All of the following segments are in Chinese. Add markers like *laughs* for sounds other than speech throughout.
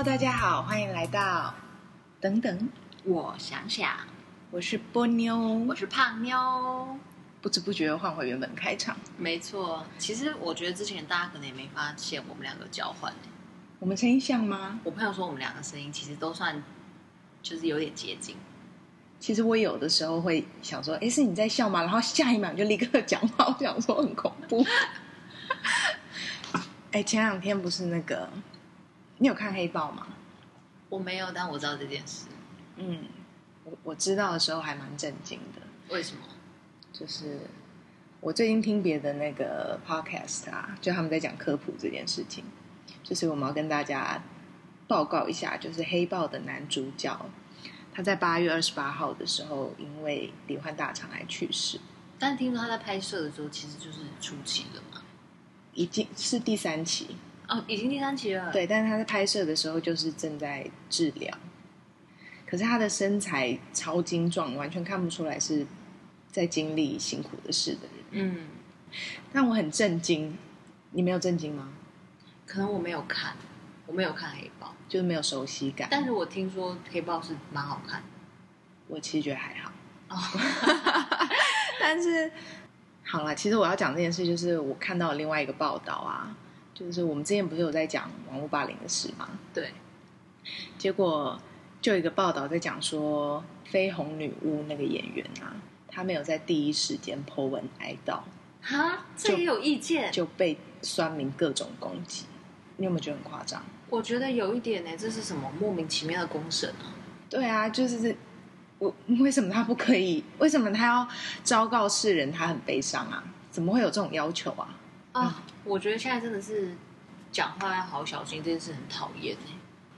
Hello，大家好，欢迎来到等等，我想想，我是波妞，我是胖妞。不知不觉换回原本开场，没错。其实我觉得之前大家可能也没发现我们两个交换。我们声音像吗？我朋友说我们两个声音其实都算，就是有点接近。其实我有的时候会想说，哎，是你在笑吗？然后下一秒就立刻讲话，我想说很恐怖。*laughs* 哎，前两天不是那个。你有看黑豹吗？我没有，但我知道这件事。嗯，我我知道的时候还蛮震惊的。为什么？就是我最近听别的那个 podcast 啊，就他们在讲科普这件事情。就是我们要跟大家报告一下，就是黑豹的男主角，他在八月二十八号的时候因为罹患大肠癌去世。但听说他在拍摄的时候其实就是初期了嘛，已经是第三期。哦，已经第三期了。对，但是他在拍摄的时候就是正在治疗，可是他的身材超精壮，完全看不出来是在经历辛苦的事的人。嗯，但我很震惊，你没有震惊吗？可能我没有看，我没有看黑豹，就是没有熟悉感。但是我听说黑豹是蛮好看的，我其实觉得还好。哦，*laughs* 但是好了，其实我要讲这件事，就是我看到另外一个报道啊。就是我们之前不是有在讲网络霸凌的事吗？对，结果就有一个报道在讲说，绯红女巫那个演员啊，她没有在第一时间 po 文哀悼，哈，这也有意见，就被酸民各种攻击。你有没有觉得很夸张？我觉得有一点呢，这是什么莫名其妙的公审啊？对啊，就是我为什么他不可以？为什么他要昭告世人他很悲伤啊？怎么会有这种要求啊？啊、哦，我觉得现在真的是讲话要好小心，这件事很讨厌。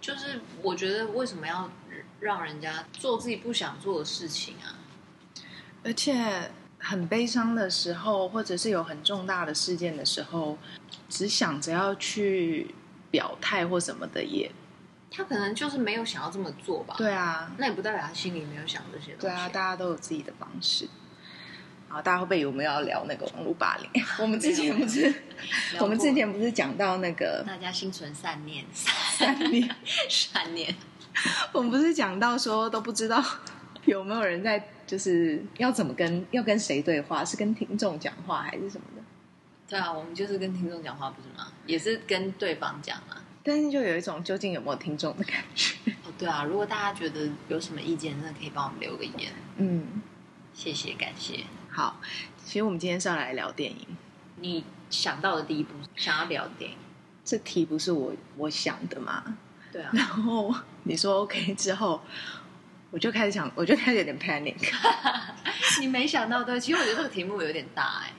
就是我觉得为什么要让人家做自己不想做的事情啊？而且很悲伤的时候，或者是有很重大的事件的时候，只想着要去表态或什么的也，他可能就是没有想要这么做吧？对啊，那也不代表他心里没有想这些东西。对啊，大家都有自己的方式。好，大家会不会以为我们要聊那个网络霸凌？*laughs* 我们之前不是，我们之前不是讲到那个大家心存善念，善念，善念。我们不是讲到说都不知道 *laughs* 有没有人在，就是要怎么跟要跟谁对话，是跟听众讲话还是什么的？对啊，我们就是跟听众讲话，不是吗？也是跟对方讲啊。但是就有一种究竟有没有听众的感觉。哦，对啊，如果大家觉得有什么意见，真的可以帮我们留个言。嗯，谢谢，感谢。好，其实我们今天是要来聊电影。你想到的第一部想要聊电影，这题不是我我想的吗？对啊。然后你说 OK 之后，我就开始想，我就开始有点 panic。*laughs* 你没想到对？其实我觉得这个题目有点大哎。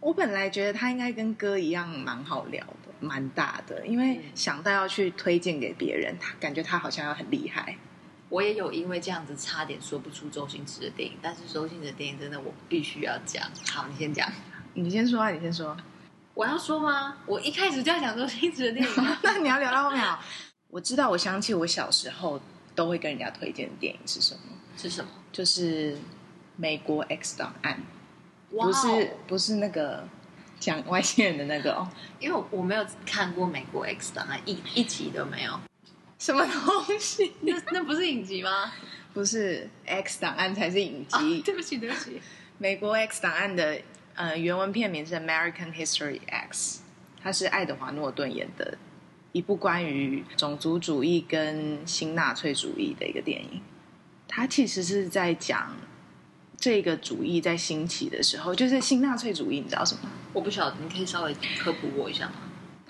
我本来觉得它应该跟歌一样蛮好聊的，蛮大的，因为想到要去推荐给别人，他感觉他好像要很厉害。我也有因为这样子差点说不出周星驰的电影，但是周星驰的电影真的我必须要讲。好，你先讲，你先说啊，你先说。我要说吗？我一开始就要讲周星驰的电影，*laughs* 那你要聊到后面啊。我知道，我想起我小时候都会跟人家推荐的电影是什么？是什么？就是《美国 X 档案》不是不是那个讲外星人的那个哦，因为我没有看过《美国 X 档案》，一一集都没有。什么东西？那那不是影集吗？不是，X 档案才是影集。哦，对不起，对不起。美国 X 档案的呃原文片名是 American History X，它是爱德华诺顿演的一部关于种族主义跟新纳粹主义的一个电影。它其实是在讲这个主义在兴起的时候，就是新纳粹主义，你知道什么？我不晓得，你可以稍微科普我一下吗？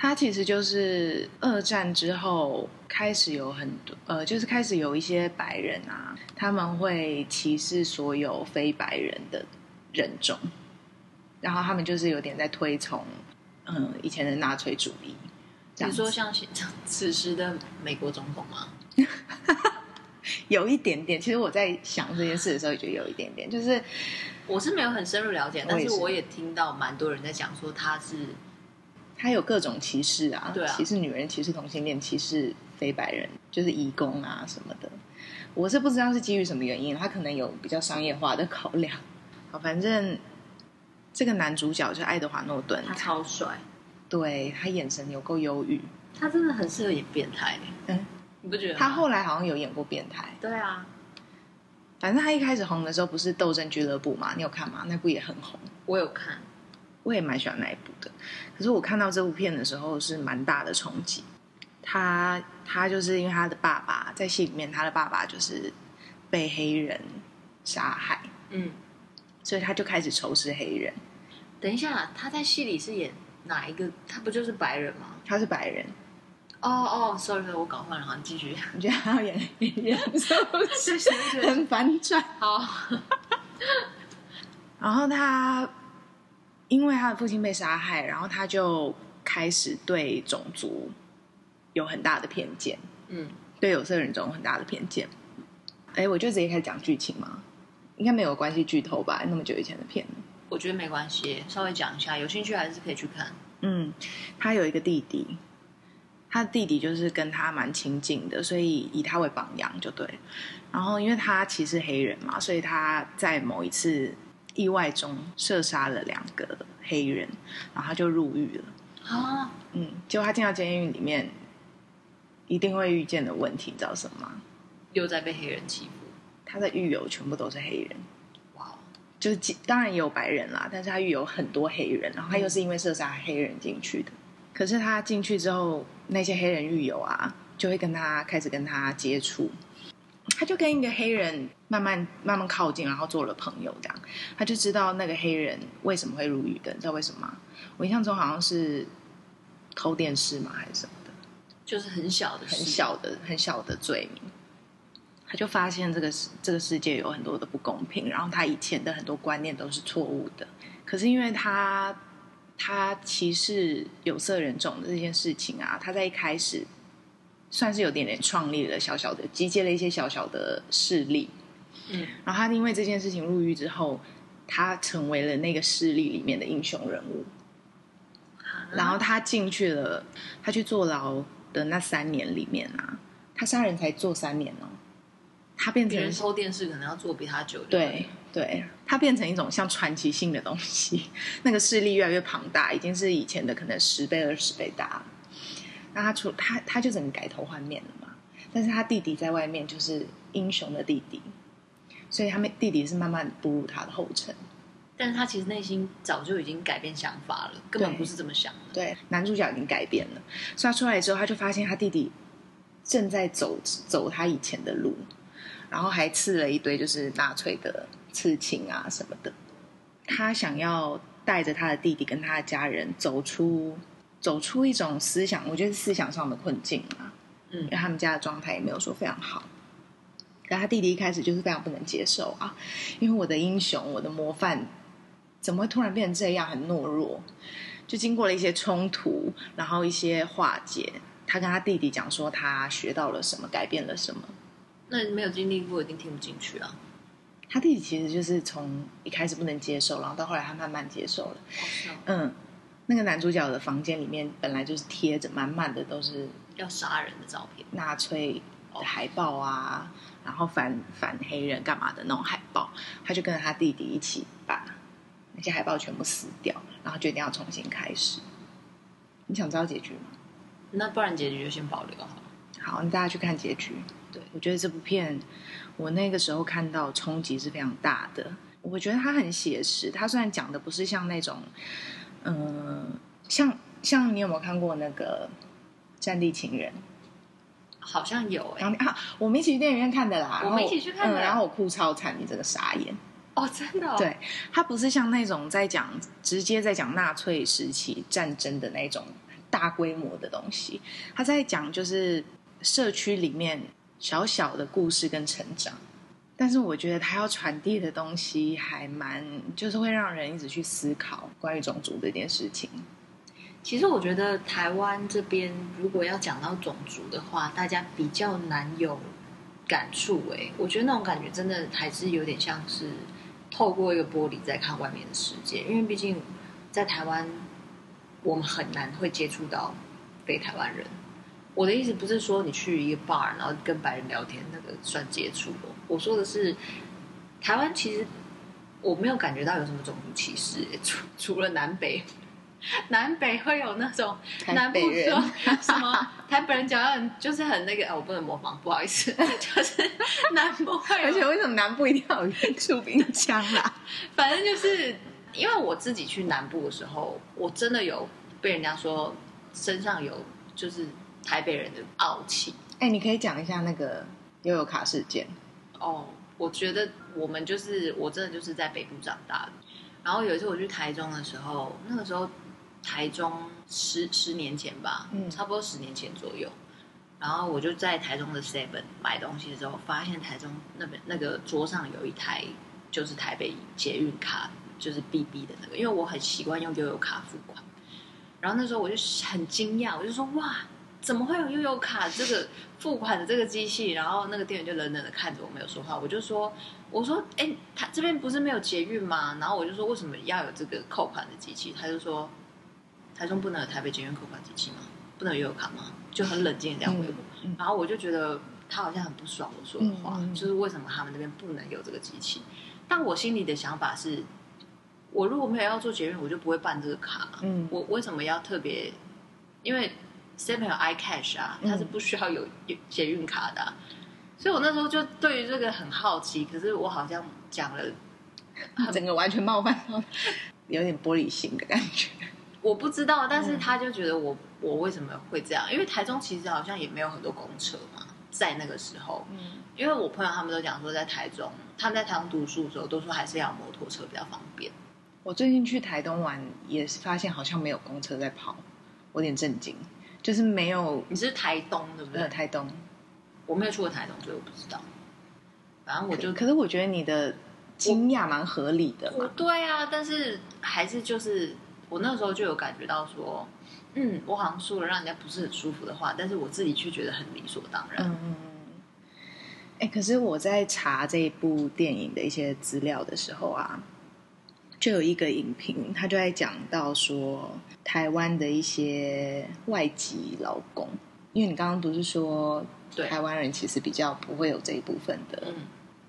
它其实就是二战之后开始有很多呃，就是开始有一些白人啊，他们会歧视所有非白人的人种，然后他们就是有点在推崇嗯、呃、以前的纳粹主义。比如说像此时的美国总统吗？*laughs* 有一点点。其实我在想这件事的时候，也觉得有一点点，就是我是没有很深入了解，但是我也听到蛮多人在讲说他是。他有各种歧视啊，对啊，歧视女人，歧视同性恋，歧视非白人，就是移工啊什么的。我是不知道是基于什么原因，他可能有比较商业化的考量。好，反正这个男主角就是爱德华诺顿，他超帅，对，他眼神有够忧郁，他真的很适合演变态。嗯，你不觉得？他后来好像有演过变态。对啊，反正他一开始红的时候不是《斗争俱乐部》嘛？你有看吗？那部也很红。我有看，我也蛮喜欢那一部的。可是我看到这部片的时候是蛮大的冲击。他他就是因为他的爸爸在戏里面，他的爸爸就是被黑人杀害，嗯，所以他就开始仇视黑人。等一下，他在戏里是演哪一个？他不就是白人吗？他是白人。哦哦，sorry，我搞混了，好，继续。*laughs* 你觉得他要演黑人是不 *laughs* 是很反转？好。*laughs* 然后他因为他的父亲被杀害，然后他就开始对种族。有很大的偏见，嗯，对有色人种有很大的偏见。哎，我就直接开始讲剧情嘛，应该没有关系剧透吧？那么久以前的片，我觉得没关系，稍微讲一下，有兴趣还是可以去看。嗯，他有一个弟弟，他的弟弟就是跟他蛮亲近的，所以以他为榜样就对。然后因为他其实黑人嘛，所以他在某一次意外中射杀了两个黑人，然后他就入狱了。啊，嗯，结果他进到监狱里面。一定会遇见的问题，你知道什么吗？又在被黑人欺负。他的狱友全部都是黑人，哇！就是当然也有白人啦，但是他狱友很多黑人，然后他又是因为射杀黑人进去的。可是他进去之后，那些黑人狱友啊，就会跟他开始跟他接触，他就跟一个黑人慢慢慢慢靠近，然后做了朋友，这样他就知道那个黑人为什么会入狱的，你知道为什么吗？我印象中好像是偷电视嘛，还是什么的？就是很小的、很小的、很小的罪名，他就发现这个世这个世界有很多的不公平，然后他以前的很多观念都是错误的。可是因为他他歧视有色人种的这件事情啊，他在一开始算是有点点创立了小小的集结了一些小小的势力，嗯，然后他因为这件事情入狱之后，他成为了那个势力里面的英雄人物，然后他进去了，他去坐牢。的那三年里面啊，他杀人才坐三年哦，他变成偷电视可能要坐比他久。对对，他变成一种像传奇性的东西，*laughs* 那个势力越来越庞大，已经是以前的可能十倍二十倍大了。那他出他他就整个改头换面了嘛，但是他弟弟在外面就是英雄的弟弟，所以他们弟弟是慢慢步入他的后尘。但是他其实内心早就已经改变想法了，根本不是这么想的。对，男主角已经改变了，所以他出来之后，他就发现他弟弟正在走走他以前的路，然后还刺了一堆就是纳粹的刺青啊什么的。他想要带着他的弟弟跟他的家人走出走出一种思想，我觉得是思想上的困境啊。嗯，因为他们家的状态也没有说非常好。但他弟弟一开始就是非常不能接受啊，因为我的英雄，我的模范。怎么会突然变成这样，很懦弱？就经过了一些冲突，然后一些化解。他跟他弟弟讲说，他学到了什么，改变了什么。那你没有经历过，一定听不进去啊。他弟弟其实就是从一开始不能接受，然后到后来他慢慢接受了。哦，嗯，那个男主角的房间里面本来就是贴着满满的都是要杀人的照片，纳粹的海报啊，然后反反黑人干嘛的那种海报。他就跟着他弟弟一起把。那些海报全部撕掉，然后决定要重新开始。你想知道结局吗？那不然结局就先保留好了。好，你大家去看结局。对，我觉得这部片，我那个时候看到冲击是非常大的。我觉得它很写实。它虽然讲的不是像那种，嗯、呃，像像你有没有看过那个《战地情人》？好像有哎、欸。啊，我们一起去电影院看的啦。我们一起去看的。嗯、然后我哭超惨，你这个傻眼。哦，真的、哦？对，他不是像那种在讲直接在讲纳粹时期战争的那种大规模的东西，他在讲就是社区里面小小的故事跟成长。但是我觉得他要传递的东西还蛮，就是会让人一直去思考关于种族这件事情。其实我觉得台湾这边如果要讲到种族的话，大家比较难有感触。哎，我觉得那种感觉真的还是有点像是。透过一个玻璃在看外面的世界，因为毕竟在台湾，我们很难会接触到非台湾人。我的意思不是说你去一个 bar 然后跟白人聊天，那个算接触哦。我说的是，台湾其实我没有感觉到有什么种族歧视，除除了南北南北会有那种南部北人说 *laughs* 什么台北人讲话很就是很那个，哦，我不能模仿，不好意思，*laughs* 就是南部会有，而且为什么南部一定要有原住民腔啦？*laughs* 反正就是因为我自己去南部的时候，我真的有被人家说身上有就是台北人的傲气。哎、欸，你可以讲一下那个悠游卡事件哦。我觉得我们就是我真的就是在北部长大的。然后有一次我去台中的时候，那个时候台中十十年前吧，嗯，差不多十年前左右。然后我就在台中的 Seven 买东西的时候，发现台中那边那个桌上有一台就是台北捷运卡，就是 BB 的那个，因为我很习惯用悠游卡付款。然后那时候我就很惊讶，我就说哇。怎么会有悠游卡这个付款的这个机器？然后那个店员就冷冷的看着我，没有说话。我就说：“我说，哎，他这边不是没有捷运吗？”然后我就说：“为什么要有这个扣款的机器？”他就说：“台中不能有台北捷运扣款机器吗？不能有悠游卡吗？”就很冷静的这样回我。嗯嗯、然后我就觉得他好像很不爽我说的话，就是为什么他们那边不能有这个机器？但我心里的想法是，我如果没有要做捷运，我就不会办这个卡。嗯，我为什么要特别？因为。Seven 有 iCash 啊，它是不需要有捷运卡的，所以我那时候就对于这个很好奇。可是我好像讲了，*laughs* 整个完全冒犯到，*laughs* 有点玻璃心的感觉。我不知道，但是他就觉得我、嗯、我为什么会这样？因为台中其实好像也没有很多公车嘛，在那个时候。嗯，因为我朋友他们都讲说，在台中，他们在台中读书的时候，都说还是要摩托车比较方便。我最近去台东玩，也是发现好像没有公车在跑，我有点震惊。就是没有，你是台东对不对？呃，台东，我没有去过台东，所以我不知道。反正我就，可，是我觉得你的惊讶蛮合理的嘛。对啊，但是还是就是我那时候就有感觉到说，嗯，我好像说了让人家不是很舒服的话，但是我自己却觉得很理所当然。嗯嗯嗯。哎，可是我在查这一部电影的一些资料的时候啊。就有一个影评，他就在讲到说，台湾的一些外籍劳工，因为你刚刚不是说，台湾人其实比较不会有这一部分的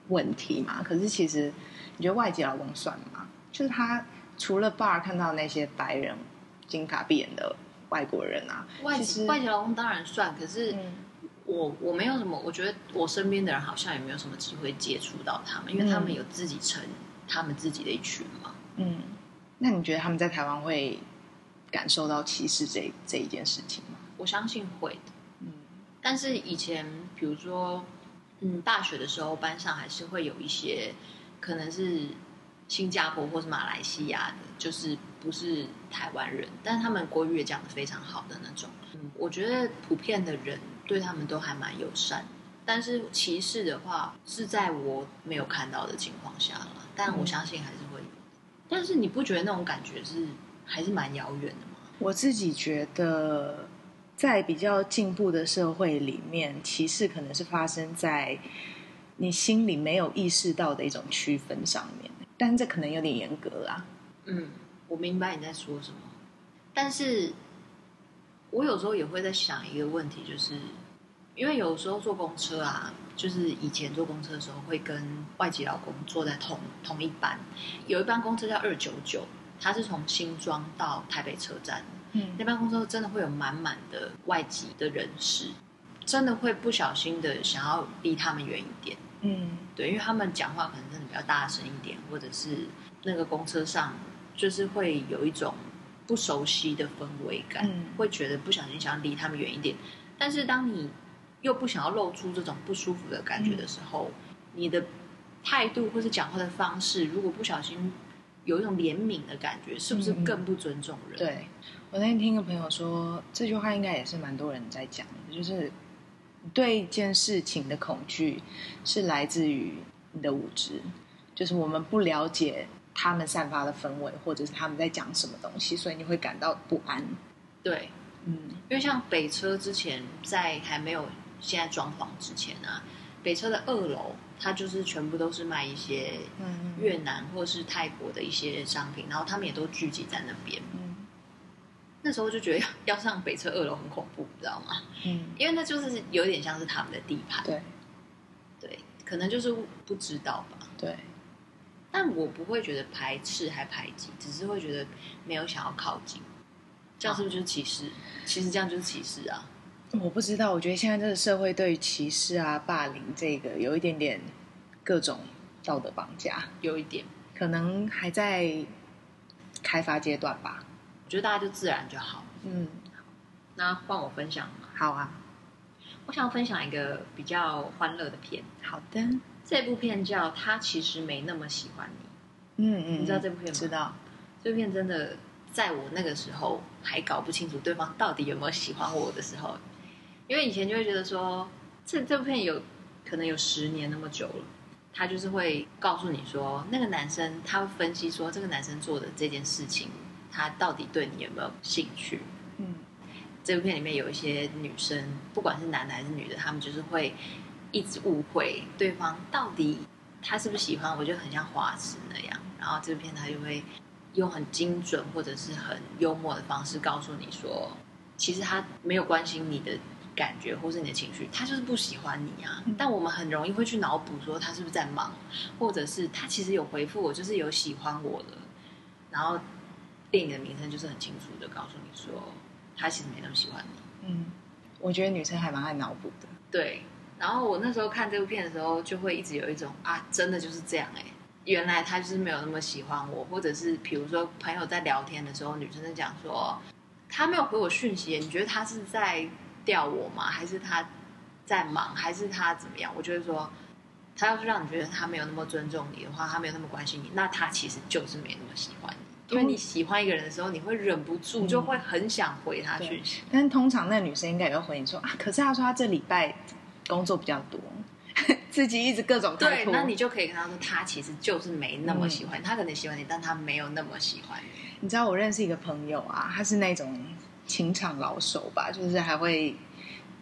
问题嘛？可是其实你觉得外籍劳工算吗？就是他除了 bar 看到那些白人金卡碧眼的外国人啊，外籍外籍劳工当然算，可是我我没有什么，我觉得我身边的人好像也没有什么机会接触到他们，因为他们有自己成他们自己的一群嘛。嗯，那你觉得他们在台湾会感受到歧视这这一件事情吗？我相信会的。嗯，但是以前比如说，嗯，大学的时候班上还是会有一些可能是新加坡或是马来西亚的，就是不是台湾人，但是他们国语也讲得非常好的那种。嗯，我觉得普遍的人对他们都还蛮友善，但是歧视的话是在我没有看到的情况下了，但我相信还是。但是你不觉得那种感觉是还是蛮遥远的吗？我自己觉得，在比较进步的社会里面，歧视可能是发生在你心里没有意识到的一种区分上面。但这可能有点严格啦。嗯，我明白你在说什么。但是我有时候也会在想一个问题，就是因为有时候坐公车啊。就是以前坐公车的时候，会跟外籍老公坐在同同一班。有一班公车叫二九九，它是从新庄到台北车站。嗯，那班公车真的会有满满的外籍的人士，真的会不小心的想要离他们远一点。嗯，对，因为他们讲话可能真的比较大声一点，或者是那个公车上就是会有一种不熟悉的氛围感，嗯，会觉得不小心想要离他们远一点。但是当你又不想要露出这种不舒服的感觉的时候，嗯、你的态度或是讲话的方式，如果不小心有一种怜悯的感觉，是不是更不尊重人？嗯、对，我那天听一个朋友说，这句话应该也是蛮多人在讲的，就是对一件事情的恐惧是来自于你的无知，就是我们不了解他们散发的氛围，或者是他们在讲什么东西，所以你会感到不安。对，嗯，因为像北车之前在还没有。现在装潢之前啊，北车的二楼，它就是全部都是卖一些越南或是泰国的一些商品，然后他们也都聚集在那边。嗯，那时候就觉得要 *laughs* 要上北车二楼很恐怖，你知道吗？嗯，因为那就是有点像是他们的地盘。对，对，可能就是不知道吧。对，但我不会觉得排斥还排挤，只是会觉得没有想要靠近。这样是不是就是歧视？其实这样就是歧视啊！我不知道，我觉得现在这个社会对于歧视啊、霸凌这个有一点点各种道德绑架，有一点，可能还在开发阶段吧。我觉得大家就自然就好。嗯，那换我分享。好啊，我想要分享一个比较欢乐的片。好的，这部片叫《他其实没那么喜欢你》。嗯嗯，你知道这部片吗？知道。这部片真的，在我那个时候还搞不清楚对方到底有没有喜欢我的时候。因为以前就会觉得说，这这部片有可能有十年那么久了，他就是会告诉你说，那个男生他会分析说，这个男生做的这件事情，他到底对你有没有兴趣？嗯，这部片里面有一些女生，不管是男的还是女的，他们就是会一直误会对方到底他是不是喜欢我，就很像花痴那样。然后这部片他就会用很精准或者是很幽默的方式告诉你说，其实他没有关心你的。感觉或是你的情绪，他就是不喜欢你啊。但我们很容易会去脑补说他是不是在忙，或者是他其实有回复我，就是有喜欢我的。然后电影的名称就是很清楚的告诉你说，他其实没那么喜欢你。嗯，我觉得女生还蛮爱脑补的。对。然后我那时候看这部片的时候，就会一直有一种啊，真的就是这样哎、欸，原来他就是没有那么喜欢我，或者是比如说朋友在聊天的时候，女生在讲说他没有回我讯息，你觉得他是在？吊我吗？还是他在忙？还是他怎么样？我觉得说，他要是让你觉得他没有那么尊重你的话，他没有那么关心你，那他其实就是没那么喜欢你。因为你喜欢一个人的时候，你会忍不住就会很想回他讯息。但是通常那个女生应该也会回你说啊，可是他说他这礼拜工作比较多，*laughs* 自己一直各种对，那你就可以跟他说，他其实就是没那么喜欢你，嗯，他可能喜欢你，但他没有那么喜欢你。你知道我认识一个朋友啊，他是那种。情场老手吧，就是还会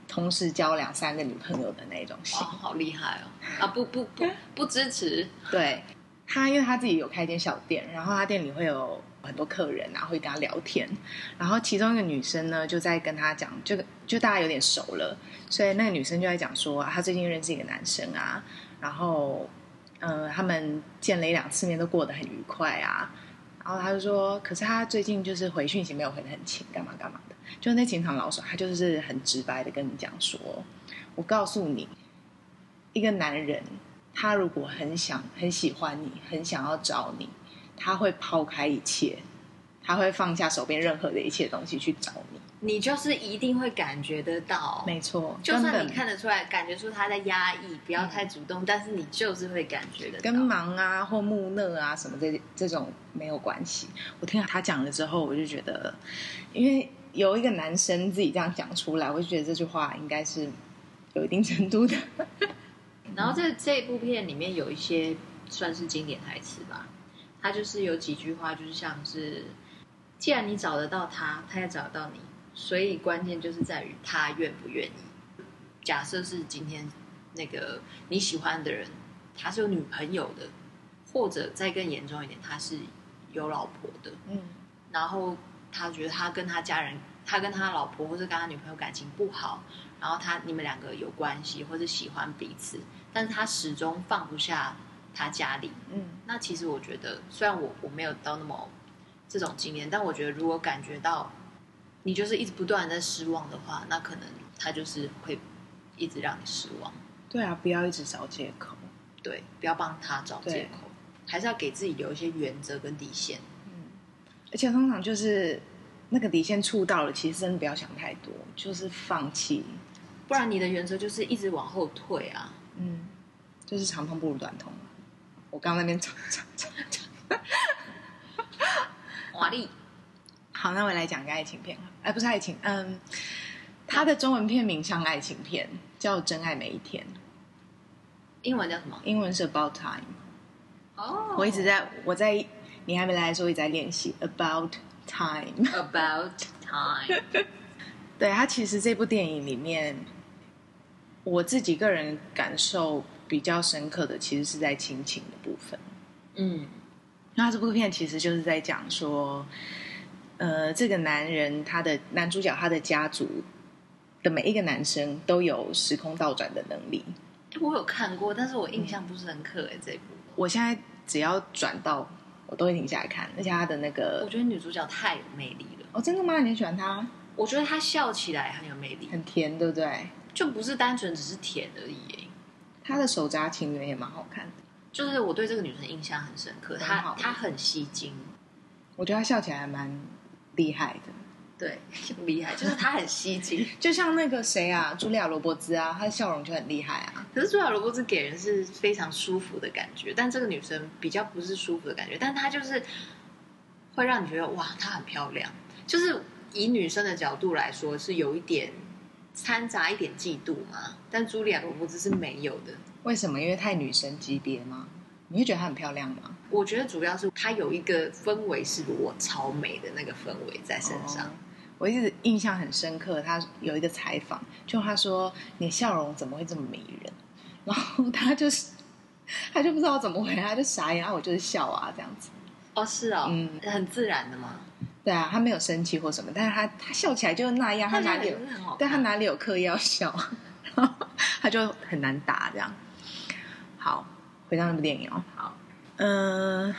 同时交两三个女朋友的那种型。哦，好厉害哦！啊，不不不，不支持。*laughs* 对他，因为他自己有开一间小店，然后他店里会有很多客人啊，会跟他聊天。然后其中一个女生呢，就在跟他讲，就就大家有点熟了，所以那个女生就在讲说，她最近认识一个男生啊，然后嗯、呃，他们见了一两次面，都过得很愉快啊。然后他就说，可是他最近就是回讯息没有回的很勤，干嘛干嘛的。就那情场老手，他就是很直白的跟你讲说，我告诉你，一个男人他如果很想很喜欢你，很想要找你，他会抛开一切，他会放下手边任何的一切东西去找你。你就是一定会感觉得到，没错。就算你看得出来，感觉出他在压抑，不要太主动，嗯，但是你就是会感觉得到。跟忙啊或木讷啊什么这这种没有关系。我听了他讲了之后，我就觉得，因为有一个男生自己这样讲出来，我就觉得这句话应该是有一定程度的。*laughs* 然后这这部片里面有一些算是经典台词吧，他就是有几句话，就是像是，既然你找得到他，他也找得到你。所以关键就是在于他愿不愿意。假设是今天那个你喜欢的人，他是有女朋友的，或者再更严重一点，他是有老婆的。嗯，然后他觉得他跟他家人，他跟他老婆或者跟他女朋友感情不好，然后他你们两个有关系或者喜欢彼此，但是他始终放不下他家里。嗯，那其实我觉得，虽然我我没有到那么这种经验，但我觉得如果感觉到。你就是一直不断的在失望的话，那可能他就是会一直让你失望。对啊，不要一直找借口。对，不要帮他找借口，还是要给自己留一些原则跟底线。嗯，而且通常就是那个底线触到了，其实真的不要想太多，就是放弃。不然你的原则就是一直往后退啊。嗯，就是长痛不如短痛。我刚刚那边长长长长，*laughs* 华丽。好，那我来讲个爱情片。哎，不是爱情，嗯，它的中文片名像爱情片，叫《真爱每一天》。英文叫什么？英文是 About Time。哦、oh.，我一直在我在你还没来的时候，一直在练习 About Time。About Time。*laughs* 对，它其实这部电影里面，我自己个人感受比较深刻的，其实是在亲情的部分。嗯，那这部片其实就是在讲说。呃，这个男人，他的男主角，他的家族的每一个男生都有时空倒转的能力。我有看过，但是我印象不是很深刻。哎，这部我现在只要转到我都会停下来看。而且他的那个，我觉得女主角太有魅力了。哦，真的吗？你很喜欢她？我觉得她笑起来很有魅力，很甜，对不对？就不是单纯只是甜而已。她的手札情缘也蛮好看的，就是我对这个女生印象很深刻。她她很吸睛，我觉得她笑起来还蛮厉害的。对，*laughs* 厉害，就是她很吸睛，*laughs* 就像那个谁啊，茱莉亚·罗伯兹啊，她的笑容就很厉害啊。可是茱莉亚·罗伯兹给人是非常舒服的感觉，但这个女生比较不是舒服的感觉，但她就是会让你觉得哇，她很漂亮。就是以女生的角度来说，是有一点掺杂一点嫉妒嘛。但茱莉亚·罗伯兹是没有的。为什么？因为太女神级别吗？你会觉得她很漂亮吗？我觉得主要是她有一个氛围，是我超美的那个氛围在身上。哦我一直印象很深刻，她有一个采访，就她说：“你笑容怎么会这么迷人？” *laughs* 然后她就是，*laughs* 她就不知道怎么回答，他就傻眼。然后我就是笑啊，这样子。哦，是哦，嗯，很自然的嘛。对啊，她没有生气或什么，但是她她笑起来就是那样，她哪里有？但她哪里有刻意要笑？然后他就很难打这样。好，回到那部电影哦。好，嗯、呃。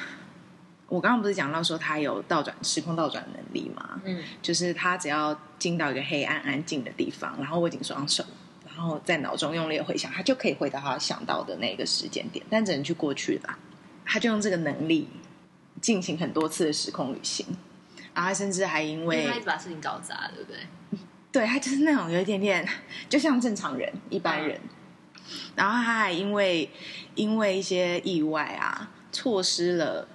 我刚刚不是讲到说他有倒转时空倒转能力吗？嗯，就是他只要进到一个黑暗安静的地方，然后握紧双手，然后在脑中用力回想，他就可以回到他想到的那个时间点，但只能去过去吧。他就用这个能力进行很多次的时空旅行，然后他甚至还因为，因为他一直把事情搞砸，对不对？*laughs* 对，他就是那种有一点点就像正常人一般人，嗯，然后他还因为因为一些意外啊，错失了。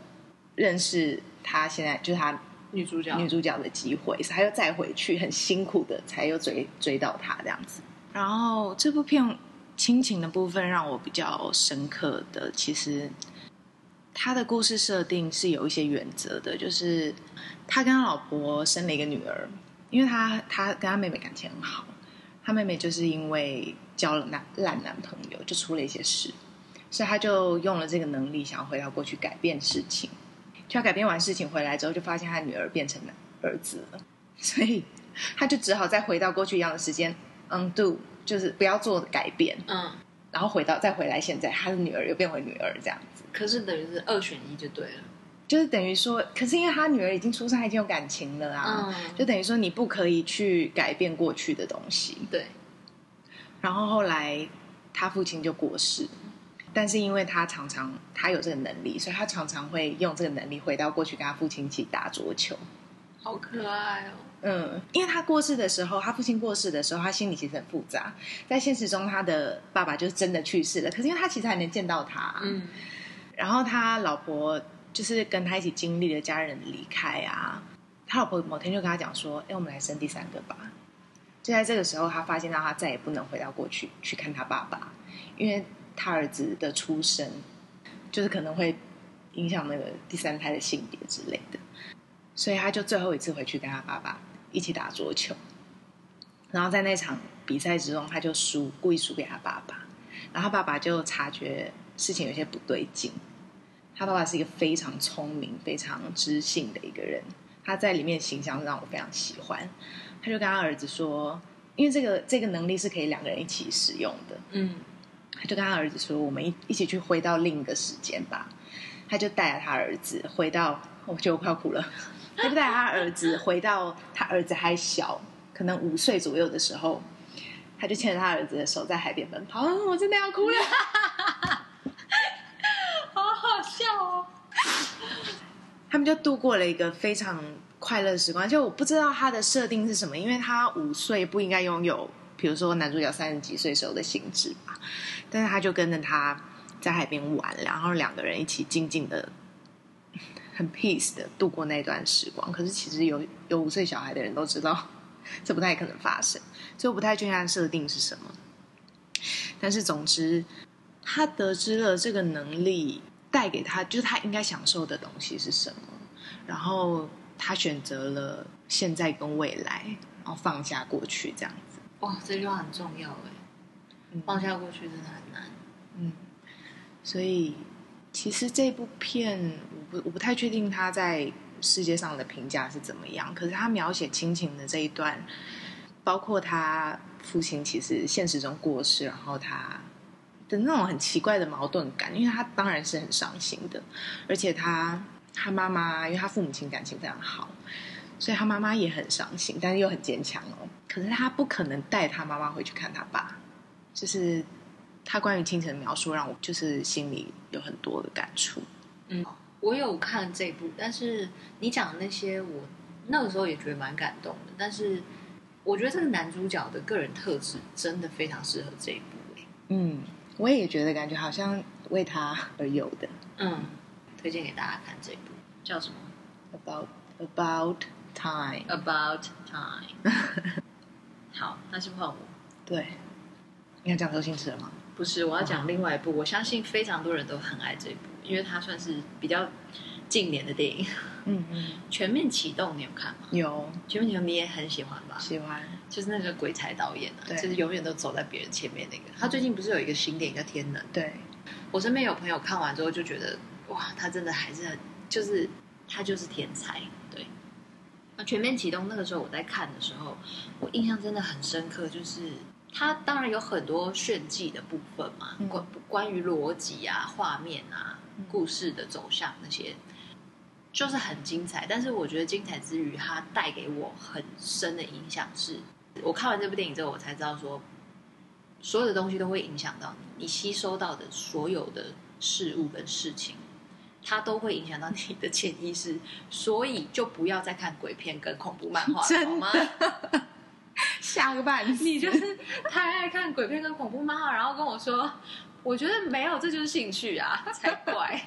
认识他现在就是他女主角女主角的机会，所以他又再回去，很辛苦的才又追追到他这样子。然后这部片亲情的部分让我比较深刻的，其实他的故事设定是有一些原则的，就是他跟他老婆生了一个女儿，因为他他跟他妹妹感情很好，他妹妹就是因为交了男烂男朋友就出了一些事，所以他就用了这个能力，想要回到过去改变事情。就要改变完事情回来之后，就发现他女儿变成了儿子了，所以他就只好再回到过去一样的时间，undo，就是不要做改变，嗯，然后回到再回来，现在他的女儿又变回女儿这样子。可是等于是二选一就对了，就是等于说，可是因为他女儿已经出生，他已经有感情了啊，嗯，就等于说你不可以去改变过去的东西，对。然后后来他父亲就过世。但是因为他常常他有这个能力，所以他常常会用这个能力回到过去跟他父亲一起打桌球，好可爱哦。嗯，因为他过世的时候，他父亲过世的时候，他心里其实很复杂。在现实中，他的爸爸就是真的去世了，可是因为他其实还能见到他，嗯。然后他老婆就是跟他一起经历了家人的离开啊。他老婆某天就跟他讲说：“哎，我们来生第三个吧。”就在这个时候，他发现到他再也不能回到过去去看他爸爸，因为。他儿子的出生，就是可能会影响那个第三胎的性别之类的，所以他就最后一次回去跟他爸爸一起打桌球，然后在那场比赛之中，他就输，故意输给他爸爸，然后他爸爸就察觉事情有些不对劲。他爸爸是一个非常聪明、非常知性的一个人，他在里面形象让我非常喜欢。他就跟他儿子说，因为这个这个能力是可以两个人一起使用的，嗯。他就跟他儿子说：“我们一一起去回到另一个时间吧。”他就带着他儿子回到，我觉得我快要哭了。他就带着他儿子回到他儿子还小，可能五岁左右的时候，他就牵着他儿子的手在海边奔跑。我真的要哭了，好好笑哦！他们就度过了一个非常快乐的时光。就我不知道他的设定是什么，因为他五岁不应该拥有。比如说男主角三十几岁时候的心智吧，但是他就跟着他在海边玩，然后两个人一起静静的、很 peace 的度过那段时光。可是其实有有五岁小孩的人都知道，这不太可能发生，所以我不太确定他的设定是什么。但是总之，他得知了这个能力带给他，就是他应该享受的东西是什么，然后他选择了现在跟未来，然后放下过去，这样子。哇，这句话很重要哎，放下过去真的很难。嗯，所以其实这部片，我不我不太确定他在世界上的评价是怎么样。可是他描写亲情的这一段，包括他父亲其实现实中过世，然后他的那种很奇怪的矛盾感，因为他当然是很伤心的，而且他他妈妈，因为他父母亲感情非常好，所以他妈妈也很伤心，但是又很坚强哦。可是他不可能带他妈妈回去看他爸，就是他关于清晨的描述让我就是心里有很多的感触。嗯，我有看这部，但是你讲的那些，我那个时候也觉得蛮感动的。但是我觉得这个男主角的个人特质真的非常适合这一部。嗯，我也觉得感觉好像为他而有的。嗯，推荐给大家看这部，叫什么？About About Time。About Time。*laughs* 好，那是换我。对，你要讲周星驰了吗？不是，我要讲另外一部。我相信非常多人都很爱这部，因为它算是比较近年的电影。嗯嗯。全面启动，你有看吗？有。全面启动你也很喜欢吧？喜欢。就是那个鬼才导演啊，就是永远都走在别人前面那个。他最近不是有一个新电影叫《天能》？对。我身边有朋友看完之后就觉得，哇，他真的还是很，就是他就是天才。对。那全面启动那个时候我在看的时候，我印象真的很深刻，就是。它当然有很多炫技的部分嘛，关关于逻辑啊、画面啊、故事的走向那些，就是很精彩。但是我觉得精彩之余，它带给我很深的影响是，我看完这部电影之后，我才知道说，所有的东西都会影响到你，你吸收到的所有的事物跟事情，它都会影响到你的潜意识。所以就不要再看鬼片跟恐怖漫画了，好吗？*laughs* 下个半你就是太爱看鬼片跟恐怖漫画，然后跟我说，我觉得没有，这就是兴趣啊，才怪。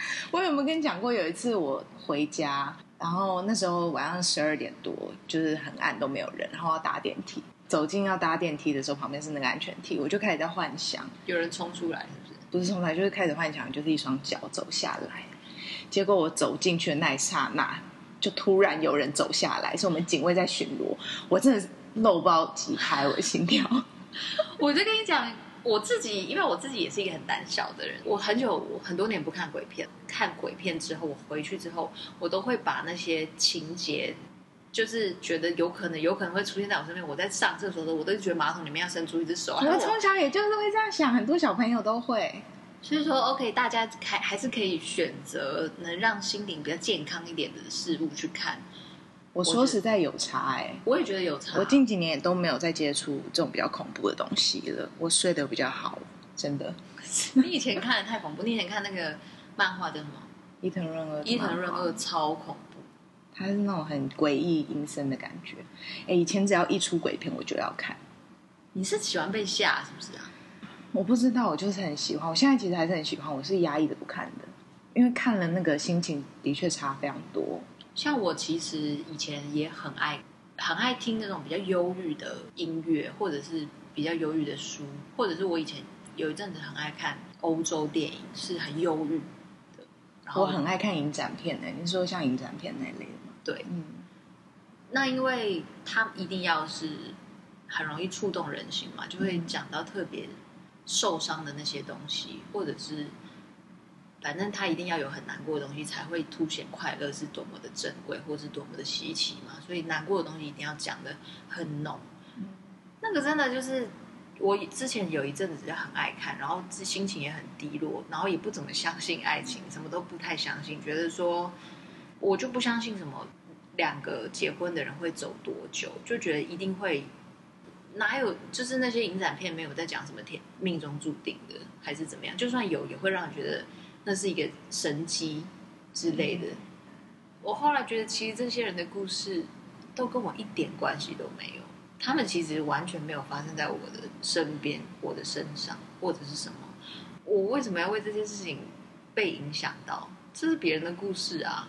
*laughs* 我有没有跟你讲过？有一次我回家，然后那时候晚上十二点多，就是很暗，都没有人，然后要搭电梯，走进要搭电梯的时候，旁边是那个安全梯，我就开始在幻想，有人冲出来，是不是？不是冲出来，就是开始幻想，就是一双脚走下来。结果我走进去的那一刹那，就突然有人走下来，是我们警卫在巡逻，我真的是。漏包几拍我的心跳，*laughs* 我就跟你讲，我自己因为我自己也是一个很胆小的人，我很久我很多年不看鬼片，看鬼片之后，我回去之后，我都会把那些情节，就是觉得有可能有可能会出现在我身边。我在上厕所的时候，我都觉得马桶里面要伸出一只手。我从小也就是会这样想，很多小朋友都会。所以说，OK，大家还还是可以选择能让心灵比较健康一点的事物去看。我说实在有差哎、欸，我也觉得有差。我近几年也都没有再接触这种比较恐怖的东西了。我睡得比较好，真的。*laughs* 你以前看的太恐怖，你以前看那个漫画叫什么？伊藤润二。伊藤润二超恐怖，他是那种很诡异阴森的感觉。哎，以前只要一出鬼片，我就要看。你是喜欢被吓是不是啊？我不知道，我就是很喜欢。我现在其实还是很喜欢，我是压抑的不看的，因为看了那个心情的确差非常多。像我其实以前也很爱，很爱听那种比较忧郁的音乐，或者是比较忧郁的书，或者是我以前有一阵子很爱看欧洲电影，是很忧郁的。然后我很爱看影展片呢，你说像影展片那类的吗？对，嗯。那因为它一定要是很容易触动人心嘛，就会讲到特别受伤的那些东西，或者是。反正他一定要有很难过的东西，才会凸显快乐是多么的珍贵，或是多么的稀奇嘛。所以难过的东西一定要讲的很浓。嗯、那个真的就是我之前有一阵子就很爱看，然后心情也很低落，然后也不怎么相信爱情，什么都不太相信，觉得说我就不相信什么两个结婚的人会走多久，就觉得一定会哪有就是那些影展片没有在讲什么天命中注定的，还是怎么样？就算有，也会让你觉得。那是一个神机之类的。嗯。我后来觉得，其实这些人的故事都跟我一点关系都没有。他们其实完全没有发生在我的身边、我的身上，或者是什么。我为什么要为这件事情被影响到？这是别人的故事啊。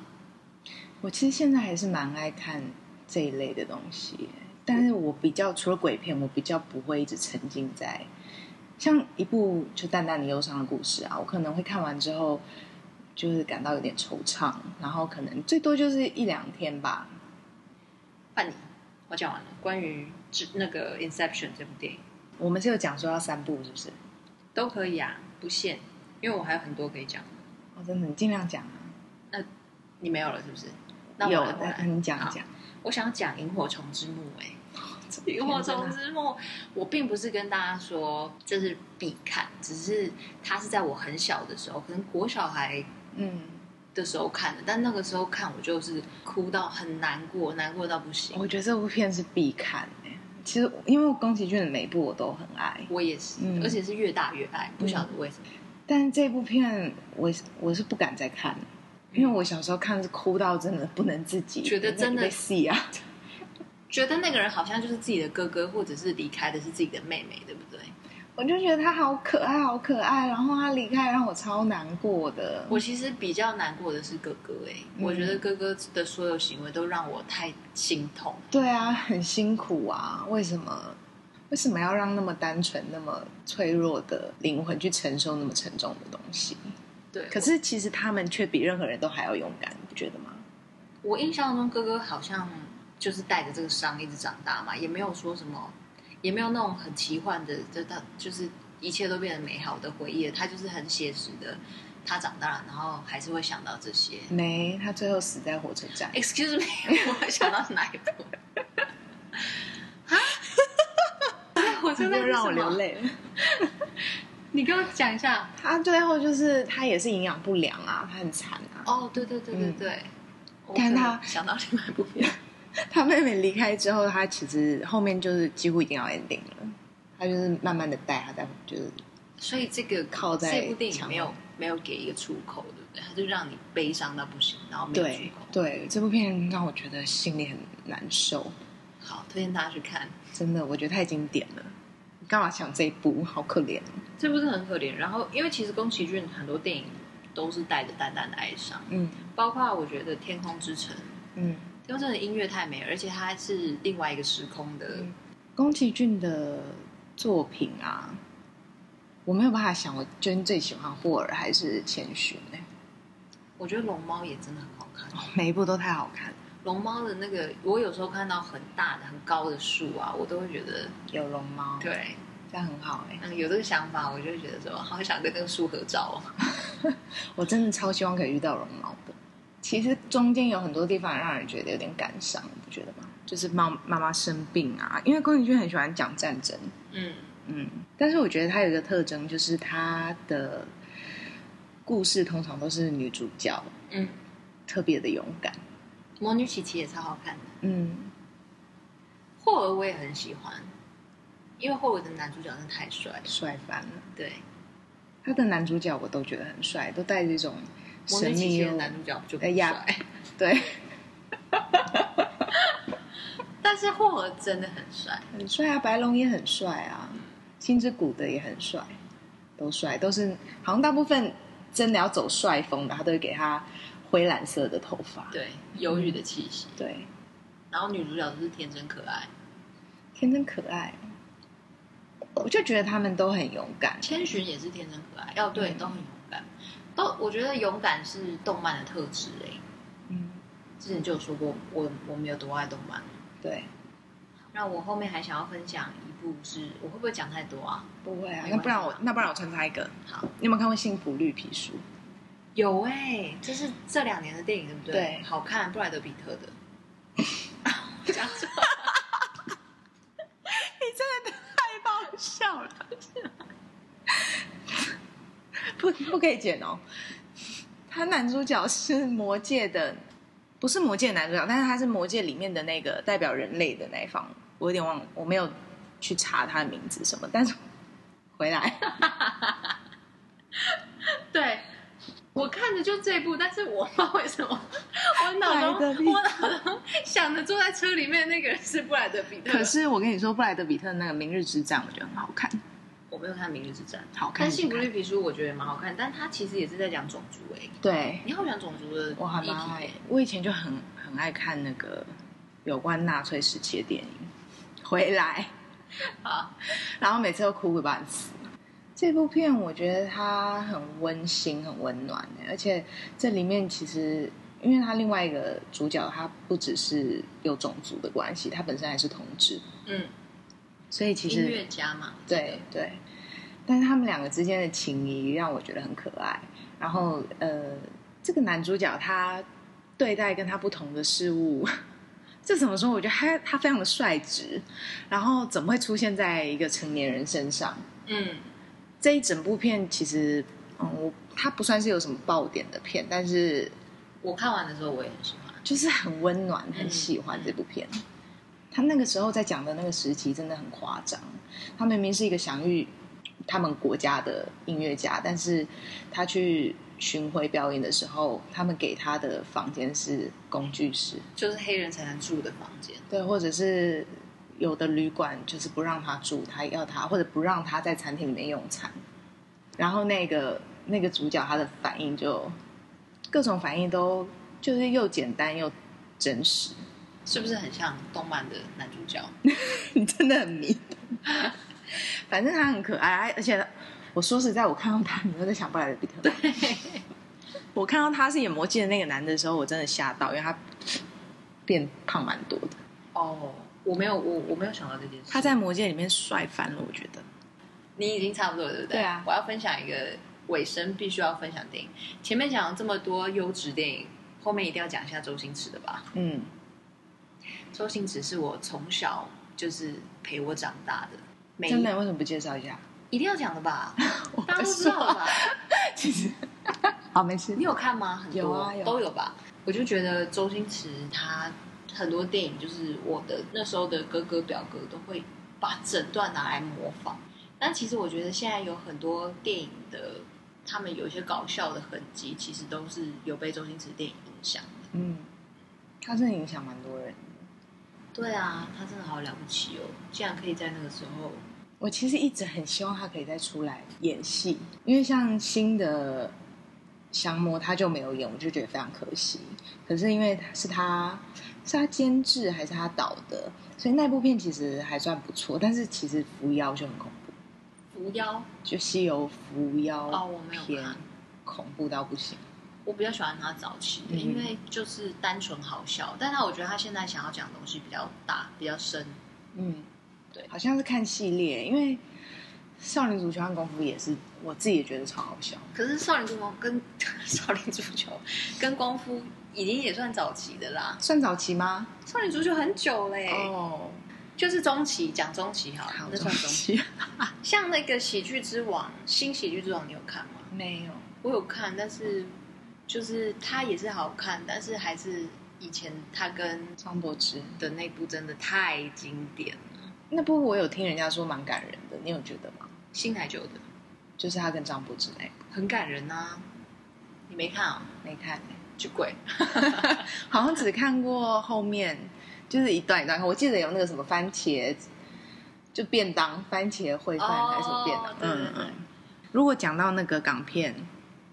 我其实现在还是蛮爱看这一类的东西，但是我比较除了鬼片，我比较不会一直沉浸在。像一部就淡淡的忧伤的故事啊，我可能会看完之后，就是感到有点惆怅，然后可能最多就是一两天吧。半年，我讲完了。关于那个《Inception》这部电影，我们是有讲说要三部，是不是？都可以啊，不限，因为我还有很多可以讲。哦，真的，你尽量讲啊。那你没有了是不是？那我有，那你讲一讲。我想讲《萤火虫之墓》哎。萤火虫之墓，我并不是跟大家说这是必看，只是它是在我很小的时候，可能国小孩嗯的的时候看的，但那个时候看我就是哭到很难过，难过到不行。我觉得这部片是必看诶。其实因为宫崎骏的每部我都很爱，我也是，嗯、而且是越大越爱，不晓得为什么。嗯、但这部片我我是不敢再看，因为我小时候看是哭到真的不能自己，觉得真的戏啊，觉得那个人好像就是自己的哥哥，或者是离开的是自己的妹妹，对不对？我就觉得他好可爱，好可爱，然后他离开让我超难过的。我其实比较难过的是哥哥，哎、嗯，我觉得哥哥的所有行为都让我太心痛。对啊，很辛苦啊，为什么？为什么要让那么单纯、那么脆弱的灵魂去承受那么沉重的东西？对，可是其实他们却比任何人都还要勇敢，你不觉得吗？我印象中哥哥好像就是带着这个伤一直长大嘛，也没有说什么。也没有那种很奇幻的，就他就是一切都变得美好的回忆。他就是很写实的，他长大了，然后还是会想到这些。没，他最后死在火车站。Excuse me，我会想到是哪一部？啊？火车站让我流泪了。*laughs* 你跟我讲一下，他最后就是他也是营养不良啊，他很惨啊。哦，对对对对对。但他想到另外一部片。*laughs* 他妹妹离开之后，他其实后面就是几乎一定要 ending 了。他就是慢慢的带他在，就是所以这个靠在这部电影没有没有给一个出口，对不对？他就让你悲伤到不行，然后没有出口。对，对，这部片让我觉得心里很难受。好，推荐大家去看，真的，我觉得太经典了。你干嘛想这一部？好可怜，这部是很可怜。然后，因为其实宫崎骏很多电影都是带着淡淡的哀伤，嗯，包括我觉得《天空之城》，嗯。因为真的音乐太美，而且它是另外一个时空的。宫崎骏的作品啊，我没有办法想，我真最喜欢霍尔还是千寻呢？我觉得龙猫也真的很好看，哦，每一部都太好看。龙猫的那个，我有时候看到很大的、很高的树啊，我都会觉得有龙猫，对，这样很好哎。嗯，有这个想法，我就会觉得说，好想跟那个树合照哦。*laughs* 我真的超希望可以遇到龙猫的。其实中间有很多地方让人觉得有点感伤，你不觉得吗？就是妈妈妈生病啊，因为宫崎骏很喜欢讲战争，嗯嗯。但是我觉得他有一个特征，就是他的故事通常都是女主角，嗯，特别的勇敢。魔女琪琪也超好看的，嗯。霍尔我也很喜欢，因为霍尔的男主角真的太帅，帅翻了。对，他的男主角我都觉得很帅，都带着一种。神秘的男主角就很帅，对。*laughs* 但是霍尔真的很帅，很帅啊！白龙也很帅啊，星之谷的也很帅，都帅，都是好像大部分真的要走帅风的，他都会给他灰蓝色的头发，对，忧郁的气息，嗯、对。然后女主角都是天真可爱，天真可爱，我就觉得他们都很勇敢。千寻也是天真可爱，哦，对，嗯、都很勇敢。都，我觉得勇敢是动漫的特质哎。嗯，之前就有说过，我我没有多爱动漫。对，那我后面还想要分享一部是，是我会不会讲太多啊？不会啊，那不然我那不然我穿插一个。好，你有没有看过《幸福绿皮书》？有哎、欸，这是这两年的电影，对不对？对，好看，布莱德比特的。*laughs* 讲错，你真的太爆笑了。*laughs* 不，不可以剪哦。他男主角是魔界的，不是魔界男主角，但是他是魔界里面的那个代表人类的那一方。我有点忘，我没有去查他的名字什么。但是回来，*laughs* 对，我看的就这部，但是我不知道为什么，我脑中我脑中想着坐在车里面那个人是布莱德比特。可是我跟你说，布莱德比特那个《明日之战》我觉得很好看。我没有看《明日之战》，好看。但《幸福绿皮书》我觉得也蛮好看，但它其实也是在讲种族诶。对，你好喜欢种族的？我还蛮爱。我以前就很很爱看那个有关纳粹时期的电影。回来，啊，然后每次都哭个半死。这部片我觉得它很温馨、很温暖，而且这里面其实，因为他另外一个主角，他不只是有种族的关系，他本身还是同志。嗯。所以其实音乐家嘛，对对，但是他们两个之间的情谊让我觉得很可爱。然后呃，这个男主角他对待跟他不同的事物，*laughs* 这怎么说？我觉得他他非常的率直。然后怎么会出现在一个成年人身上？嗯，这一整部片其实嗯，我他不算是有什么爆点的片，但是我看完的时候我也很喜欢，就是很温暖，很喜欢这部片。嗯、他那个时候在讲的那个时期真的很夸张，他明明是一个享誉他们国家的音乐家，但是他去巡回表演的时候，他们给他的房间是工具室，就是黑人才能住的房间，对，或者是有的旅馆就是不让他住，他要他或者不让他在餐厅里面用餐，然后那个那个主角他的反应就各种反应都就是又简单又真实，是不是很像动漫的男主角？*laughs* 你真的很迷，反正他很可爱，而且。我说实在，我看到他，你又在想布莱德比特。对，我看到他是演魔戒的那个男的时候，我真的吓到，因为他变胖蛮多的。哦，我没有，我我没有想到这件事。他在魔戒里面帅翻了，我觉得。你已经差不多了，对不对？对啊。我要分享一个尾声必须要分享电影。前面讲了这么多优质电影，后面一定要讲一下周星驰的吧？嗯。周星驰是我从小就是陪我长大的。真的？为什么不介绍一下？一定要讲的吧，*laughs* 大家都知道了吧？其实，*laughs* 好没事。你有看吗？很多有啊，有都有吧。我就觉得周星驰他很多电影，就是我的那时候的哥哥表哥都会把整段拿来模仿。但其实我觉得现在有很多电影的，他们有一些搞笑的痕迹，其实都是有被周星驰电影影响的。嗯，他真的影响蛮多人的。对啊，他真的好了不起哦！竟然可以在那个时候。我其实一直很希望他可以再出来演戏，因为像新的降魔他就没有演，我就觉得非常可惜。可是因为是他是他监制还是他导的，所以那部片其实还算不错。但是其实伏妖就很恐怖，伏妖就西游伏妖哦，我没有看，恐怖到不行。我比较喜欢他早期的，嗯、因为就是单纯好笑。但他我觉得他现在想要讲的东西比较大，比较深，嗯。对，好像是看系列，因为少林足球和功夫也是，我自己也觉得超好笑。可是少林足球跟 *laughs* 少林足球跟功夫已经也算早期的啦，算早期吗？少林足球很久嘞，哦，就是中期，讲中期好，好，那算中期。*laughs* 像那个喜剧之王，新喜剧之王，你有看吗？没有，我有看，但是就是他也是好看，但是还是以前他跟张柏芝的那部真的太经典了。那部我有听人家说蛮感人的，你有觉得吗？新台旧的，就是他跟张柏芝那部，很感人啊。你没看啊？没看、欸，就贵。*laughs* 好像只看过后面，就是一段一段看。我记得有那个什么番茄，就便当番茄烩饭还是什么便当？嗯、哦、嗯。如果讲到那个港片，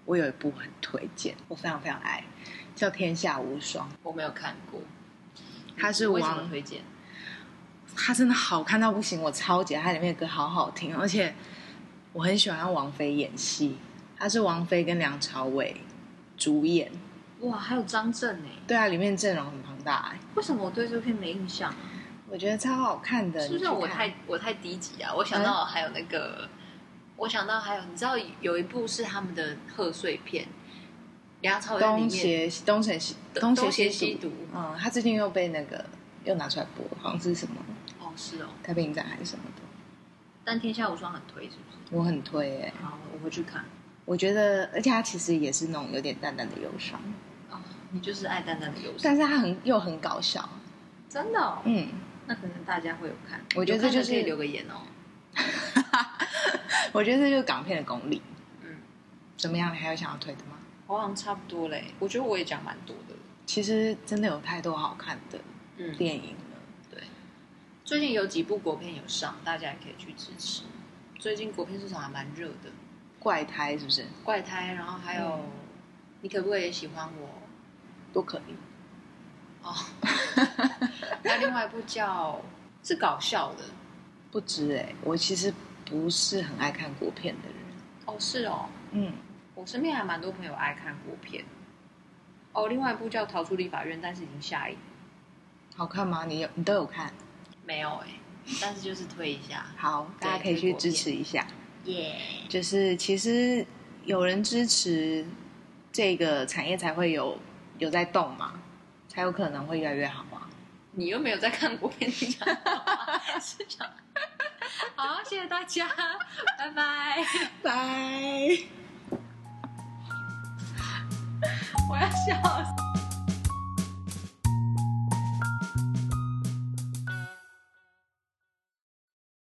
我有一部很推荐，我非常非常爱，叫《天下无双》。我没有看过，他是王，为什么推荐？他真的好看到不行，我超级爱，他里面的歌好好听，而且我很喜欢王菲演戏。他是王菲跟梁朝伟主演，哇，还有张震哎，对啊，里面阵容很庞为什么我对这片没印象啊？我觉得超好看的，是不是我太我太低级啊？我想到还有那个，嗯、我想到还有，你知道有一部是他们的贺岁片，梁朝伟东邪东邪西东邪西毒，嗯，他最近又被那个又拿出来播，好像是什么？哦是哦，太平影展还是什么的，但《天下无双》很推，是不是？我很推哎、欸，好，我会去看。我觉得，而且它其实也是那种有点淡淡的忧伤。就是爱淡淡的忧伤，但是他很又很搞笑，真的、哦。嗯，那可能大家会有看。我觉得这就是留个言哦。*laughs* 我觉得这就是港片的功力。嗯，怎么样？你还有想要推的吗？我好像差不多嘞。我觉得我也讲蛮多的。其实真的有太多好看的电影了。嗯最近有几部国片有上，大家也可以去支持。最近国片市场还蛮热的，怪胎是不是？怪胎，然后还有，嗯、你可不可以也喜欢我？都可以。哦，*laughs* 还有另外一部叫是搞笑的，不知哎、欸，我其实不是很爱看国片的人。哦，是哦，嗯，我身边还蛮多朋友爱看国片。哦，另外一部叫《逃出立法院》，但是已经下映。好看吗？你有你都有看？没有哎、欸，但是就是推一下，好，大家可以去支持一下，耶！就是其实有人支持这个产业，才会有有在动嘛，才有可能会越来越好啊。你又没有在看国片，你讲是讲好，谢谢大家，拜拜，拜。我要笑死。